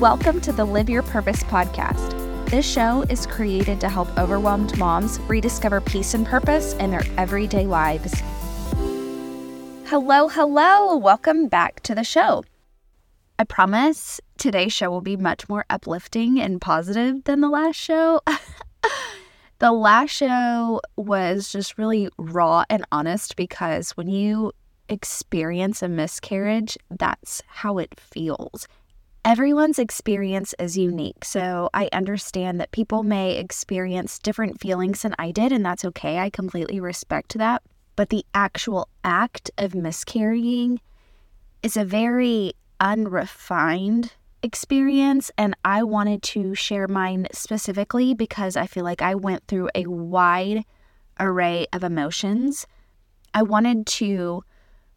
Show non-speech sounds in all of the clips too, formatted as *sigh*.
Welcome to the Live Your Purpose podcast. This show is created to help overwhelmed moms rediscover peace and purpose in their everyday lives. Hello, hello. Welcome back to the show. I promise today's show will be much more uplifting and positive than the last show. *laughs* the last show was just really raw and honest because when you experience a miscarriage, that's how it feels. Everyone's experience is unique, so I understand that people may experience different feelings than I did, and that's okay. I completely respect that. But the actual act of miscarrying is a very unrefined experience, and I wanted to share mine specifically because I feel like I went through a wide array of emotions. I wanted to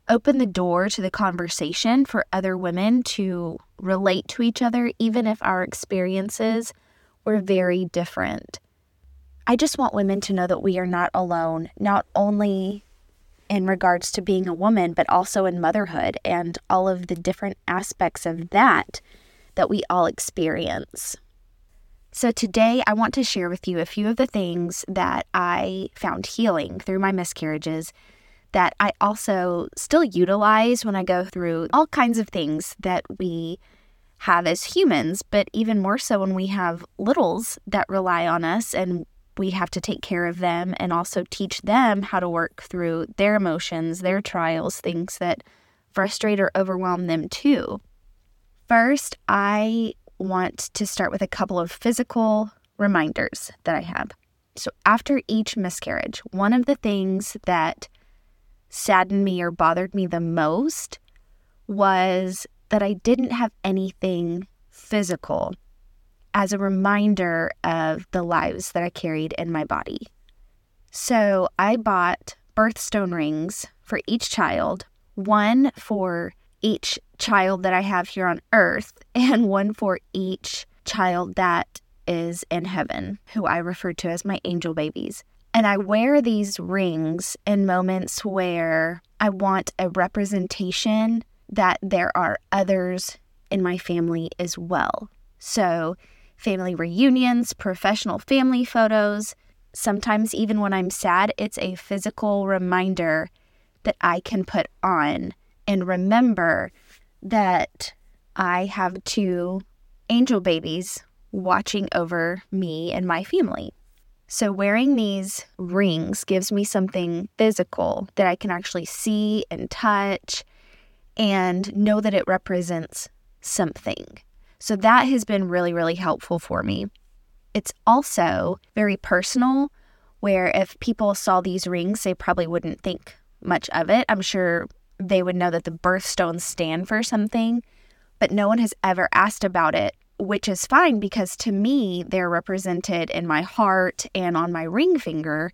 open the door to the conversation for other women to relate to each other, even if our experiences were very different. I just want women to know that we are not alone, not only in regards to being a woman, but also in motherhood and all of the different aspects of that that we all experience. So, today I want to share with you a few of the things that I found healing through my miscarriages that I also still utilize when I go through all kinds of things that we have as humans, but even more so when we have littles that rely on us and we have to take care of them and also teach them how to work through their emotions, their trials, things that frustrate or overwhelm them too. First, I want to start with a couple of physical reminders that I have. So, after each miscarriage, one of the things that saddened me or bothered me the most was that I didn't have anything physical as a reminder of the lives that I carried in my body. So I bought birthstone rings for each child, one for each child that I have here on earth, *laughs* and one for each child that is in heaven, who I refer to as my angel babies. And I wear these rings in moments where I want a representation that there are others in my family as well. So, family reunions, professional family photos, sometimes even when I'm sad, it's a physical reminder that I can put on and remember that I have two angel babies watching over me and my family. So, wearing these rings gives me something physical that I can actually see and touch and know that it represents something. So, that has been really, really helpful for me. It's also very personal, where if people saw these rings, they probably wouldn't think much of it. I'm sure they would know that the birthstones stand for something, but no one has ever asked about it which is fine because to me, they're represented in my heart and on my ring finger,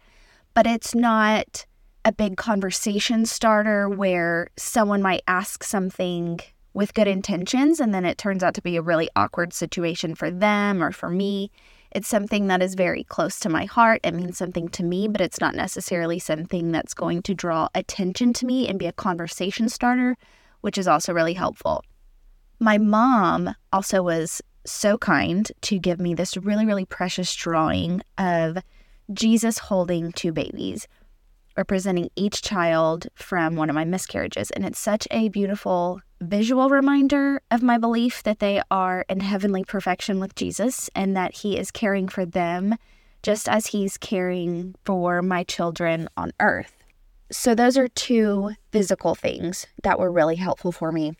but it's not a big conversation starter where someone might ask something with good intentions and then it turns out to be a really awkward situation for them or for me. It's something that is very close to my heart. It means something to me, but it's not necessarily something that's going to draw attention to me and be a conversation starter, which is also really helpful. My mom also was so kind to give me this really, really precious drawing of Jesus holding two babies, representing each child from one of my miscarriages. And it's such a beautiful visual reminder of my belief that they are in heavenly perfection with Jesus and that He is caring for them just as He's caring for my children on earth. So, those are two physical things that were really helpful for me.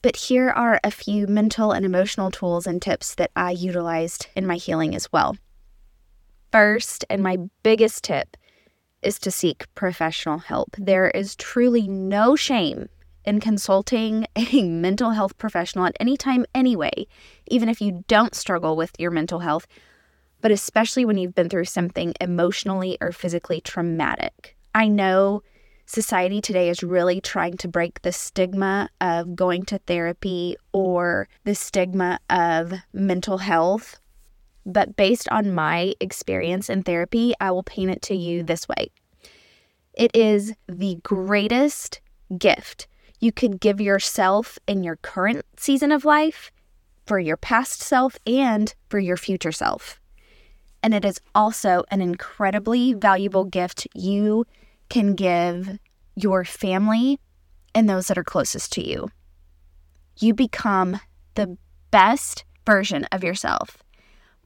But here are a few mental and emotional tools and tips that I utilized in my healing as well. First, and my biggest tip, is to seek professional help. There is truly no shame in consulting *laughs* a mental health professional at any time, anyway, even if you don't struggle with your mental health, but especially when you've been through something emotionally or physically traumatic. I know society today is really trying to break the stigma of going to therapy or the stigma of mental health. But based on my experience in therapy, I will paint it to you this way it is the greatest gift you could give yourself in your current season of life for your past self and for your future self. And it is also an incredibly valuable gift you can give your family and those that are closest to you. You become the best version of yourself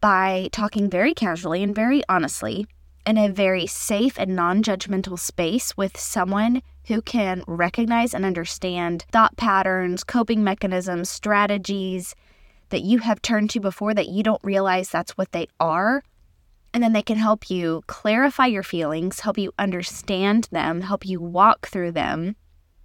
by talking very casually and very honestly in a very safe and non judgmental space with someone who can recognize and understand thought patterns, coping mechanisms, strategies that you have turned to before that you don't realize that's what they are. And then they can help you clarify your feelings, help you understand them, help you walk through them,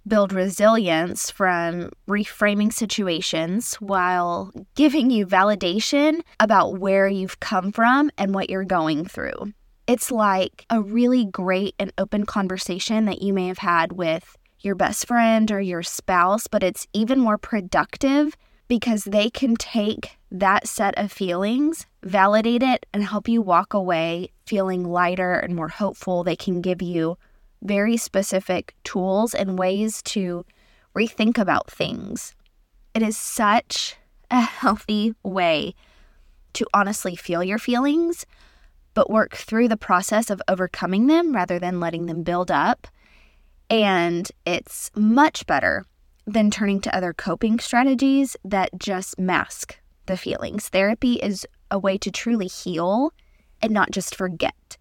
build resilience from reframing situations while giving you validation about where you've come from and what you're going through. It's like a really great and open conversation that you may have had with your best friend or your spouse, but it's even more productive because they can take that set of feelings, validate it, and help you walk away feeling lighter and more hopeful. They can give you very specific tools and ways to rethink about things. It is such a healthy way to honestly feel your feelings but work through the process of overcoming them rather than letting them build up. And it's much better than turning to other coping strategies that just mask the feelings. Therapy is a way to truly heal and not just forget.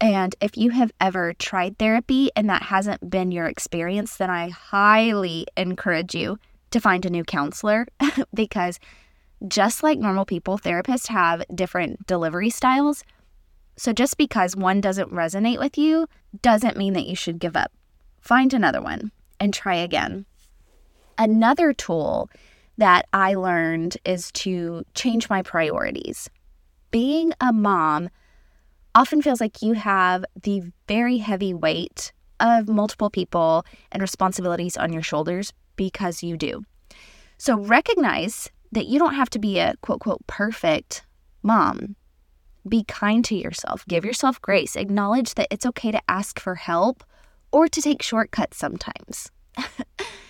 And if you have ever tried therapy and that hasn't been your experience, then I highly encourage you to find a new counselor *laughs* because just like normal people, therapists have different delivery styles. So just because one doesn't resonate with you doesn't mean that you should give up. Find another one and try again. Another tool that I learned is to change my priorities. Being a mom often feels like you have the very heavy weight of multiple people and responsibilities on your shoulders because you do. So recognize that you don't have to be a quote, quote, perfect mom. Be kind to yourself, give yourself grace, acknowledge that it's okay to ask for help or to take shortcuts sometimes. *laughs*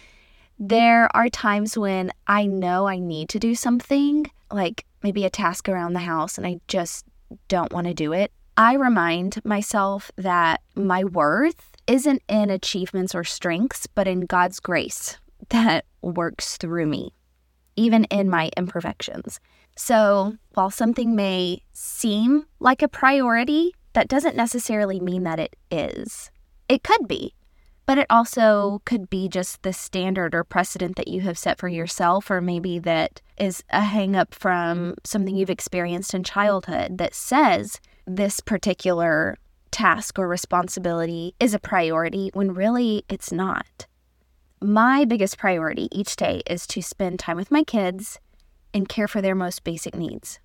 there are times when I know I need to do something, like maybe a task around the house, and I just don't want to do it. I remind myself that my worth isn't in achievements or strengths, but in God's grace *laughs* that works through me, even in my imperfections. So, while something may seem like a priority, that doesn't necessarily mean that it is. It could be, but it also mm-hmm. could be just the standard or precedent that you have set for yourself, or maybe that is a hang up from mm-hmm. something you've experienced in childhood that says this particular task or responsibility is a priority when really it's not. My biggest priority each day is to spend time with my kids and care for their most basic needs.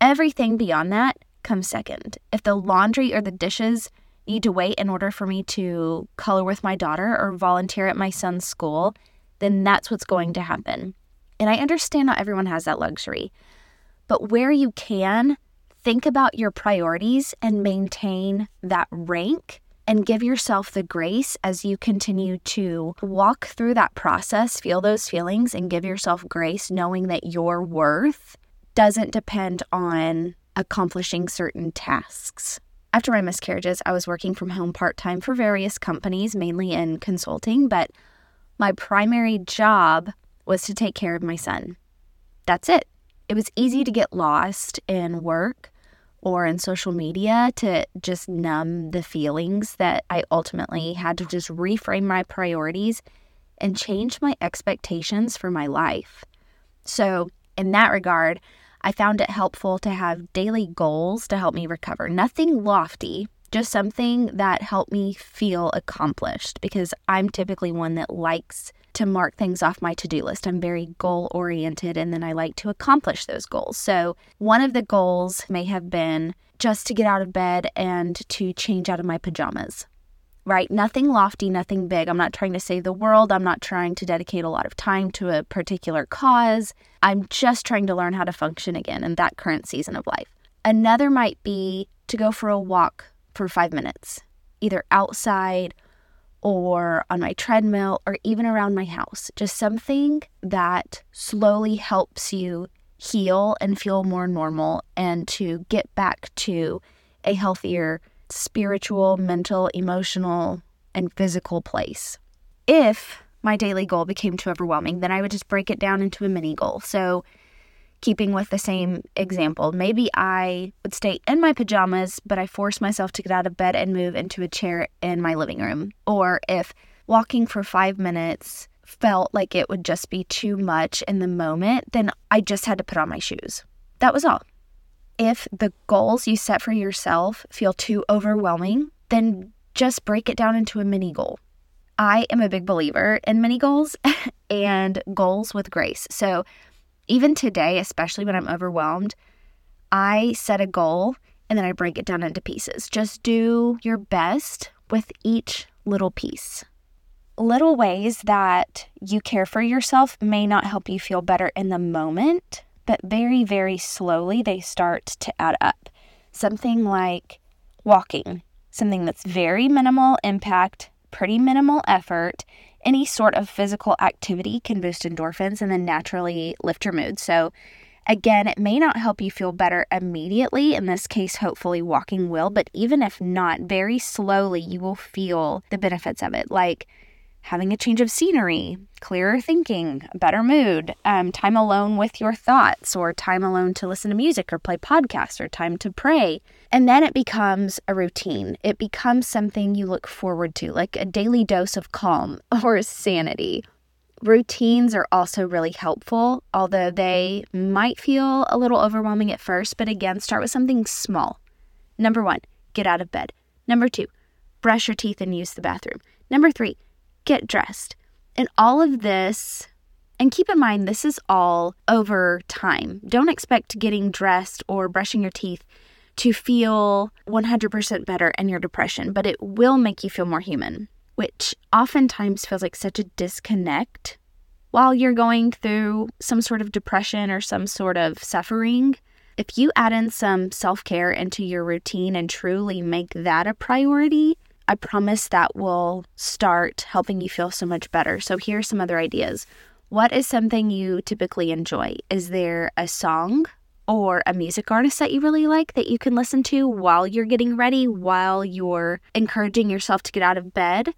Everything beyond that comes second. If the laundry or the dishes need to wait in order for me to color with my daughter or volunteer at my son's school, then that's what's going to happen. And I understand not everyone has that luxury, but where you can, think about your priorities and maintain that rank and give yourself the grace as you continue to walk through that process, feel those feelings, and give yourself grace, knowing that your worth doesn't depend on accomplishing certain tasks. After my miscarriages, I was working from home part time for various companies, mainly in consulting, but my primary job was to take care of my son. That's it. It was easy to get lost in work or in social media to just numb the feelings that I ultimately had to just reframe my priorities and change my expectations for my life. So, in that regard, I found it helpful to have daily goals to help me recover. Nothing lofty, just something that helped me feel accomplished because I'm typically one that likes to mark things off my to do list. I'm very goal oriented and then I like to accomplish those goals. So, one of the goals may have been just to get out of bed and to change out of my pajamas, right? Nothing lofty, nothing big. I'm not trying to save the world. I'm not trying to dedicate a lot of time to a particular cause. I'm just trying to learn how to function again in that current season of life. Another might be to go for a walk for five minutes, either outside or on my treadmill or even around my house. Just something that slowly helps you heal and feel more normal and to get back to a healthier spiritual, mental, emotional, and physical place. If my daily goal became too overwhelming, then I would just break it down into a mini goal. So, keeping with the same example, maybe I would stay in my pajamas, but I force myself to get out of bed and move into a chair in my living room. Or if walking for five minutes felt like it would just be too much in the moment, then I just had to put on my shoes. That was all. If the goals you set for yourself feel too overwhelming, then just break it down into a mini goal. I am a big believer in mini goals *laughs* and goals with grace. So even today, especially when I'm overwhelmed, I set a goal and then I break it down into pieces. Just do your best with each little piece. Little ways that you care for yourself may not help you feel better in the moment, but very, very slowly they start to add up. Something like walking, something that's very minimal impact, pretty minimal effort, any sort of physical activity can boost endorphins and then naturally lift your mood. So, again, it may not help you feel better immediately. In this case, hopefully, walking will, but even if not, very slowly you will feel the benefits of it. Like having a change of scenery, clearer thinking, better mood, um, time alone with your thoughts, or time alone to listen to music or play podcasts, or time to pray. And then it becomes a routine. It becomes something you look forward to, like a daily dose of calm *laughs* or sanity. Routines are also really helpful, although they might feel a little overwhelming at first. But again, start with something small. Number one, get out of bed. Number two, brush your teeth and use the bathroom. Number three, get dressed. And all of this, and keep in mind, this is all over time. Don't expect getting dressed or brushing your teeth to feel 100% better in your depression, but it will make you feel more human, which oftentimes feels like such a disconnect while you're going through some sort of depression or some sort of suffering. If you add in some self care into your routine and truly make that a priority, I promise that will start helping you feel so much better. So, here are some other ideas. What is something you typically enjoy? Is there a song or a music artist that you really like that you can listen to while you're getting ready, while you're encouraging yourself to get out of bed?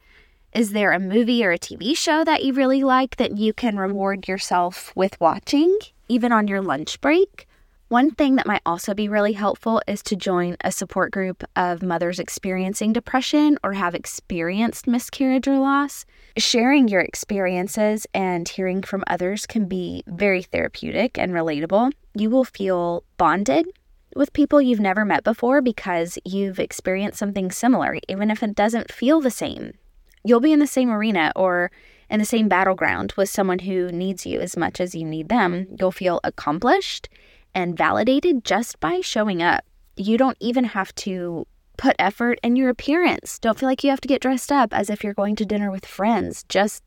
Is there a movie or a TV show that you really like that you can reward yourself with watching, even on your lunch break? One thing that might also be really helpful is to join a support group of mothers experiencing depression or have experienced miscarriage or loss. Sharing your experiences and hearing from others can be very therapeutic and relatable. You will feel bonded with people you've never met before because you've experienced something similar, even if it doesn't feel the same. You'll be in the same arena or in the same battleground with someone who needs you as much as you need them. You'll feel accomplished and validated just by showing up. You don't even have to put effort in your appearance. Don't feel like you have to get dressed up as if you're going to dinner with friends. Just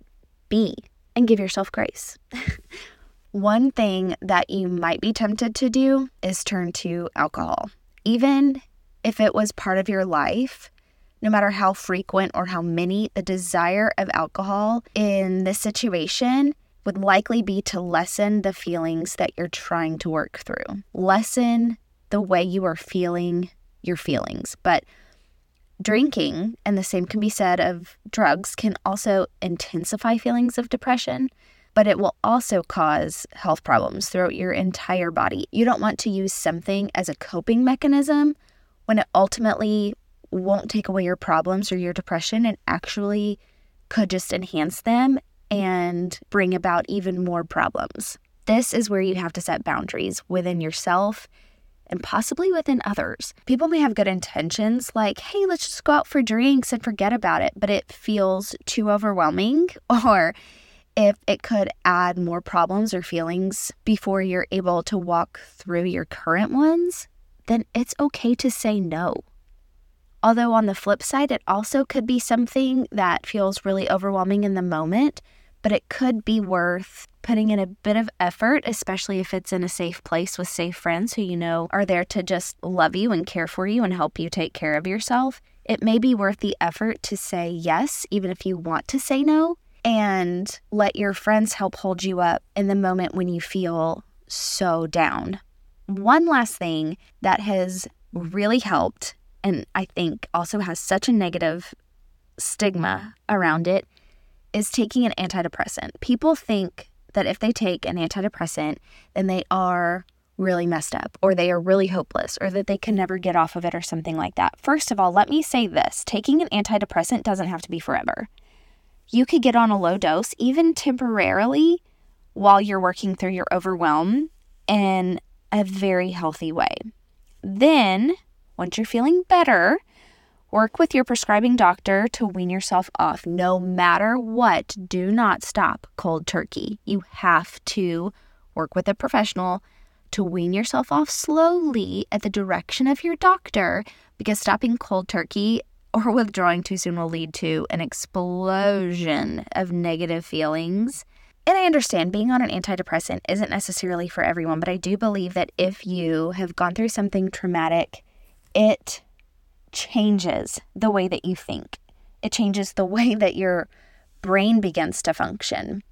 be and give yourself grace. *laughs* One thing that you might be tempted to do is turn to alcohol. Even if it was part of your life, no matter how frequent or how many, the desire of alcohol in this situation would likely be to lessen the feelings that you're trying to work through, lessen the way you are feeling your feelings. But drinking, and the same can be said of drugs, can also intensify feelings of depression, but it will also cause health problems throughout your entire body. You don't want to use something as a coping mechanism when it ultimately won't take away your problems or your depression and actually could just enhance them and bring about even more problems. This is where you have to set boundaries within yourself and possibly within others. People may have good intentions, like, hey, let's just go out for drinks and forget about it, but it feels too overwhelming, *laughs* or if it could add more problems or feelings before you're able to walk through your current ones, then it's okay to say no. Although, on the flip side, it also could be something that feels really overwhelming in the moment, but it could be worth putting in a bit of effort, especially if it's in a safe place with safe friends who you know are there to just love you and care for you and help you take care of yourself. It may be worth the effort to say yes, even if you want to say no, and let your friends help hold you up in the moment when you feel so down. One last thing that has really helped, and I think also has such a negative stigma around it, is taking an antidepressant. People think that if they take an antidepressant, then they are really messed up or they are really hopeless or that they can never get off of it or something like that. First of all, let me say this taking an antidepressant doesn't have to be forever. You could get on a low dose, even temporarily, while you're working through your overwhelm in a very healthy way. Then, once you're feeling better, work with your prescribing doctor to wean yourself off. No matter what, do not stop cold turkey. You have to work with a professional to wean yourself off slowly at the direction of your doctor because stopping cold turkey or withdrawing too soon will lead to an explosion of negative feelings. And I understand being on an antidepressant isn't necessarily for everyone, but I do believe that if you have gone through something traumatic, it changes the way that you think. It changes the way *laughs* that your brain begins to function.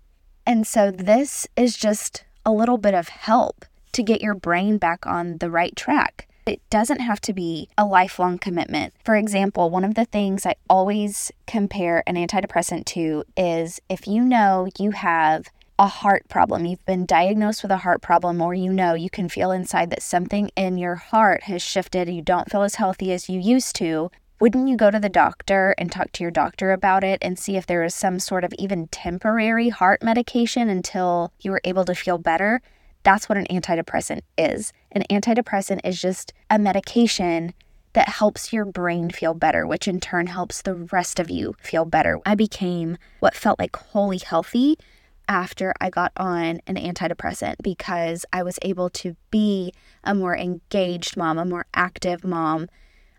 And so this is just a little bit of help to get your brain back on the right track. It doesn't have to be a lifelong commitment. For example, one of the things I always compare an antidepressant to is if you know you have a heart problem, you've been diagnosed with a heart problem, or you know you can feel inside that something in your heart has shifted, you don't feel as healthy as you used to, wouldn't you go to the doctor and talk to your doctor about it and see if there is some sort of even temporary heart medication until you were able to feel better? That's what an antidepressant is. An antidepressant is just a medication that helps your brain feel better, which in turn helps the rest of you feel better. I became what felt like wholly healthy after I got on an antidepressant because I was able to be a more engaged mom, a more active mom,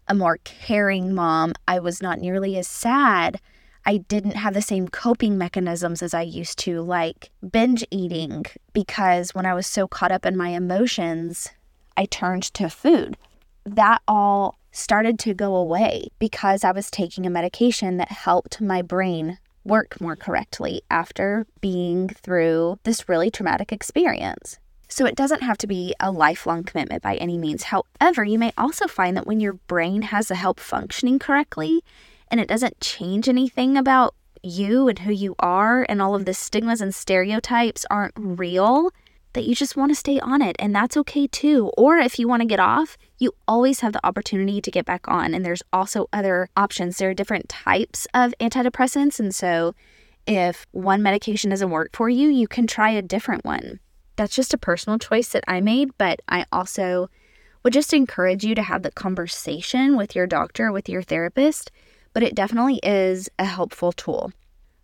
a more caring mom. I was not nearly as sad I didn't have the same coping mechanisms as I used to, like binge eating, because when I was so caught up in my emotions, I turned to food. That all started to go away because I was taking a medication that helped my brain work more correctly after being through this really traumatic experience. So it doesn't have to be a lifelong commitment by any means. However, you may also find that when your brain has the help functioning correctly, and it doesn't change anything about you and who you are, and all of the stigmas and stereotypes aren't real, that you just want to stay on it, and that's okay too. Or if you want to get off, you always have the opportunity to get back on, and there's also other options. There are different types of antidepressants, and so if one medication doesn't work for you, you can try a different one. That's just a personal choice that I made, but I also would just encourage you to have the conversation with your doctor, with your therapist, but it definitely is a helpful tool.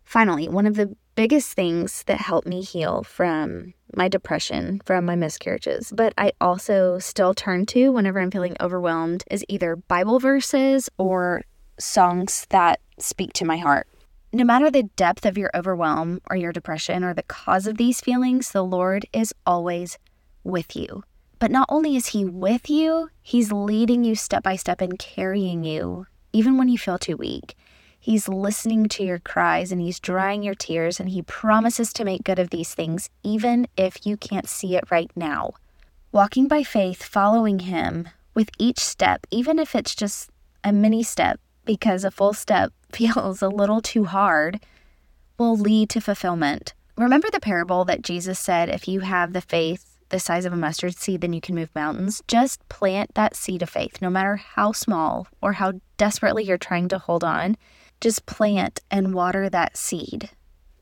Finally, one of the biggest things that helped me heal from my depression, from my miscarriages, but I also still turn to whenever I'm feeling overwhelmed is either Bible verses or songs that speak to my heart. No matter the depth of your overwhelm or your depression or the cause of these feelings, the Lord is always with you. But not only is He with you, He's leading you step by step and carrying you even when you feel too weak. He's listening to your cries and he's drying your tears, and he promises to make good of these things, even if you can't see it right now. Walking by faith, following him with each step, even if it's just a mini step, because a full step *laughs* feels a little too hard, will lead to fulfillment. Remember the parable that Jesus said if you have the faith the size of a mustard seed, then you can move mountains. Just plant that seed of faith, no matter how small or how desperately you're trying to hold on. Just plant and water that seed.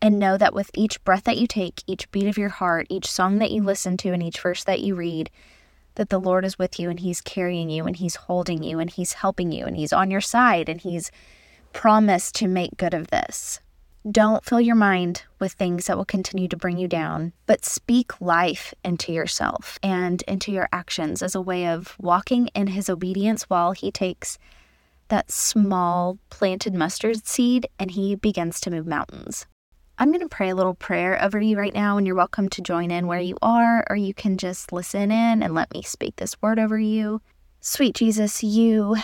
And know that with each breath that you take, each beat of your heart, each song that you listen to, and each verse that you read, that the Lord is with you and He's carrying you and He's holding you and He's helping you and He's on your side and He's promised to make good of this. Don't fill your mind with things that will continue to bring you down, but speak life into yourself and into your actions as a way of walking in His obedience while He takes that small planted mustard seed and He begins to move mountains. I'm going to pray a little prayer over you right now, and you're welcome to join in where you are, or you can just listen in and let me speak this word over you. Sweet Jesus, you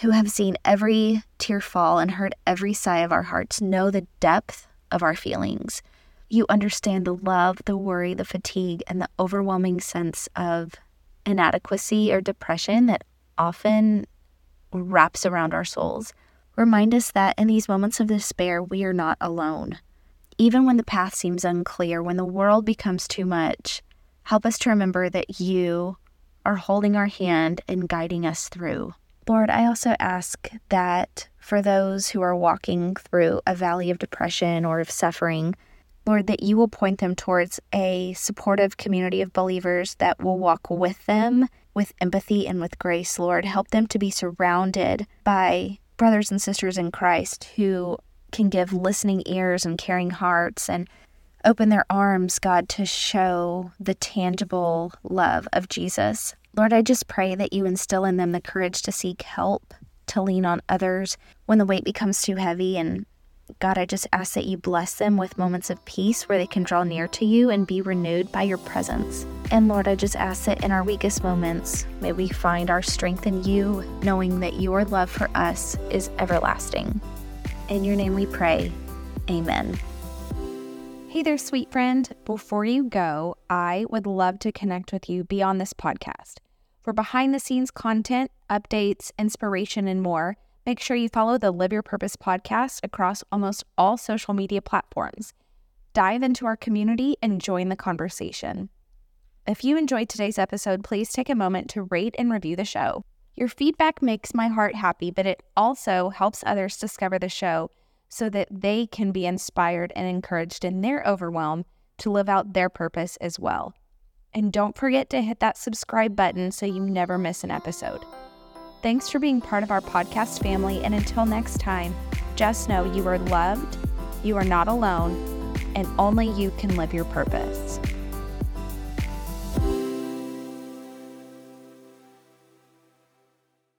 who have seen every tear fall and heard every sigh of our hearts know the depth of our feelings. You understand the love, the worry, the fatigue, and the overwhelming sense of inadequacy or depression that often wraps around our souls. Remind us that in these moments of despair, we are not alone. Even when the path seems unclear, when the world becomes too much, help us to remember that you are holding our hand and guiding us through. Lord, I also ask that for those who are walking through a valley of depression or of suffering, Lord, that you will point them towards a supportive community of believers that will walk with them with empathy and with grace, Lord. Help them to be surrounded by brothers and sisters in Christ who can give listening ears and caring hearts and open their arms, God, to show the tangible love of Jesus. Lord, I just pray that you instill in them the courage to seek help, to lean on others when the weight becomes too heavy and God, I just ask that you bless them with moments of peace where they can draw near to you and be renewed by your presence. And Lord, I just ask that in our weakest moments, may we find our strength in you, knowing that your love for us is everlasting. In your name we pray. Amen. Hey there, sweet friend. Before you go, I would love to connect with you beyond this podcast. For behind the scenes content, updates, inspiration, and more, Make sure you follow the Live Your Purpose podcast across almost all social media platforms. Dive into our community and join the conversation. If you enjoyed today's episode, please take a moment to rate and review the show. Your feedback makes my heart happy, but it also helps others discover the show so that they can be inspired and encouraged in their overwhelm to live out their purpose as well. And don't forget to hit that subscribe button so you never miss an episode. Thanks for being part of our podcast family. And until next time, just know you are loved, you are not alone, and only you can live your purpose.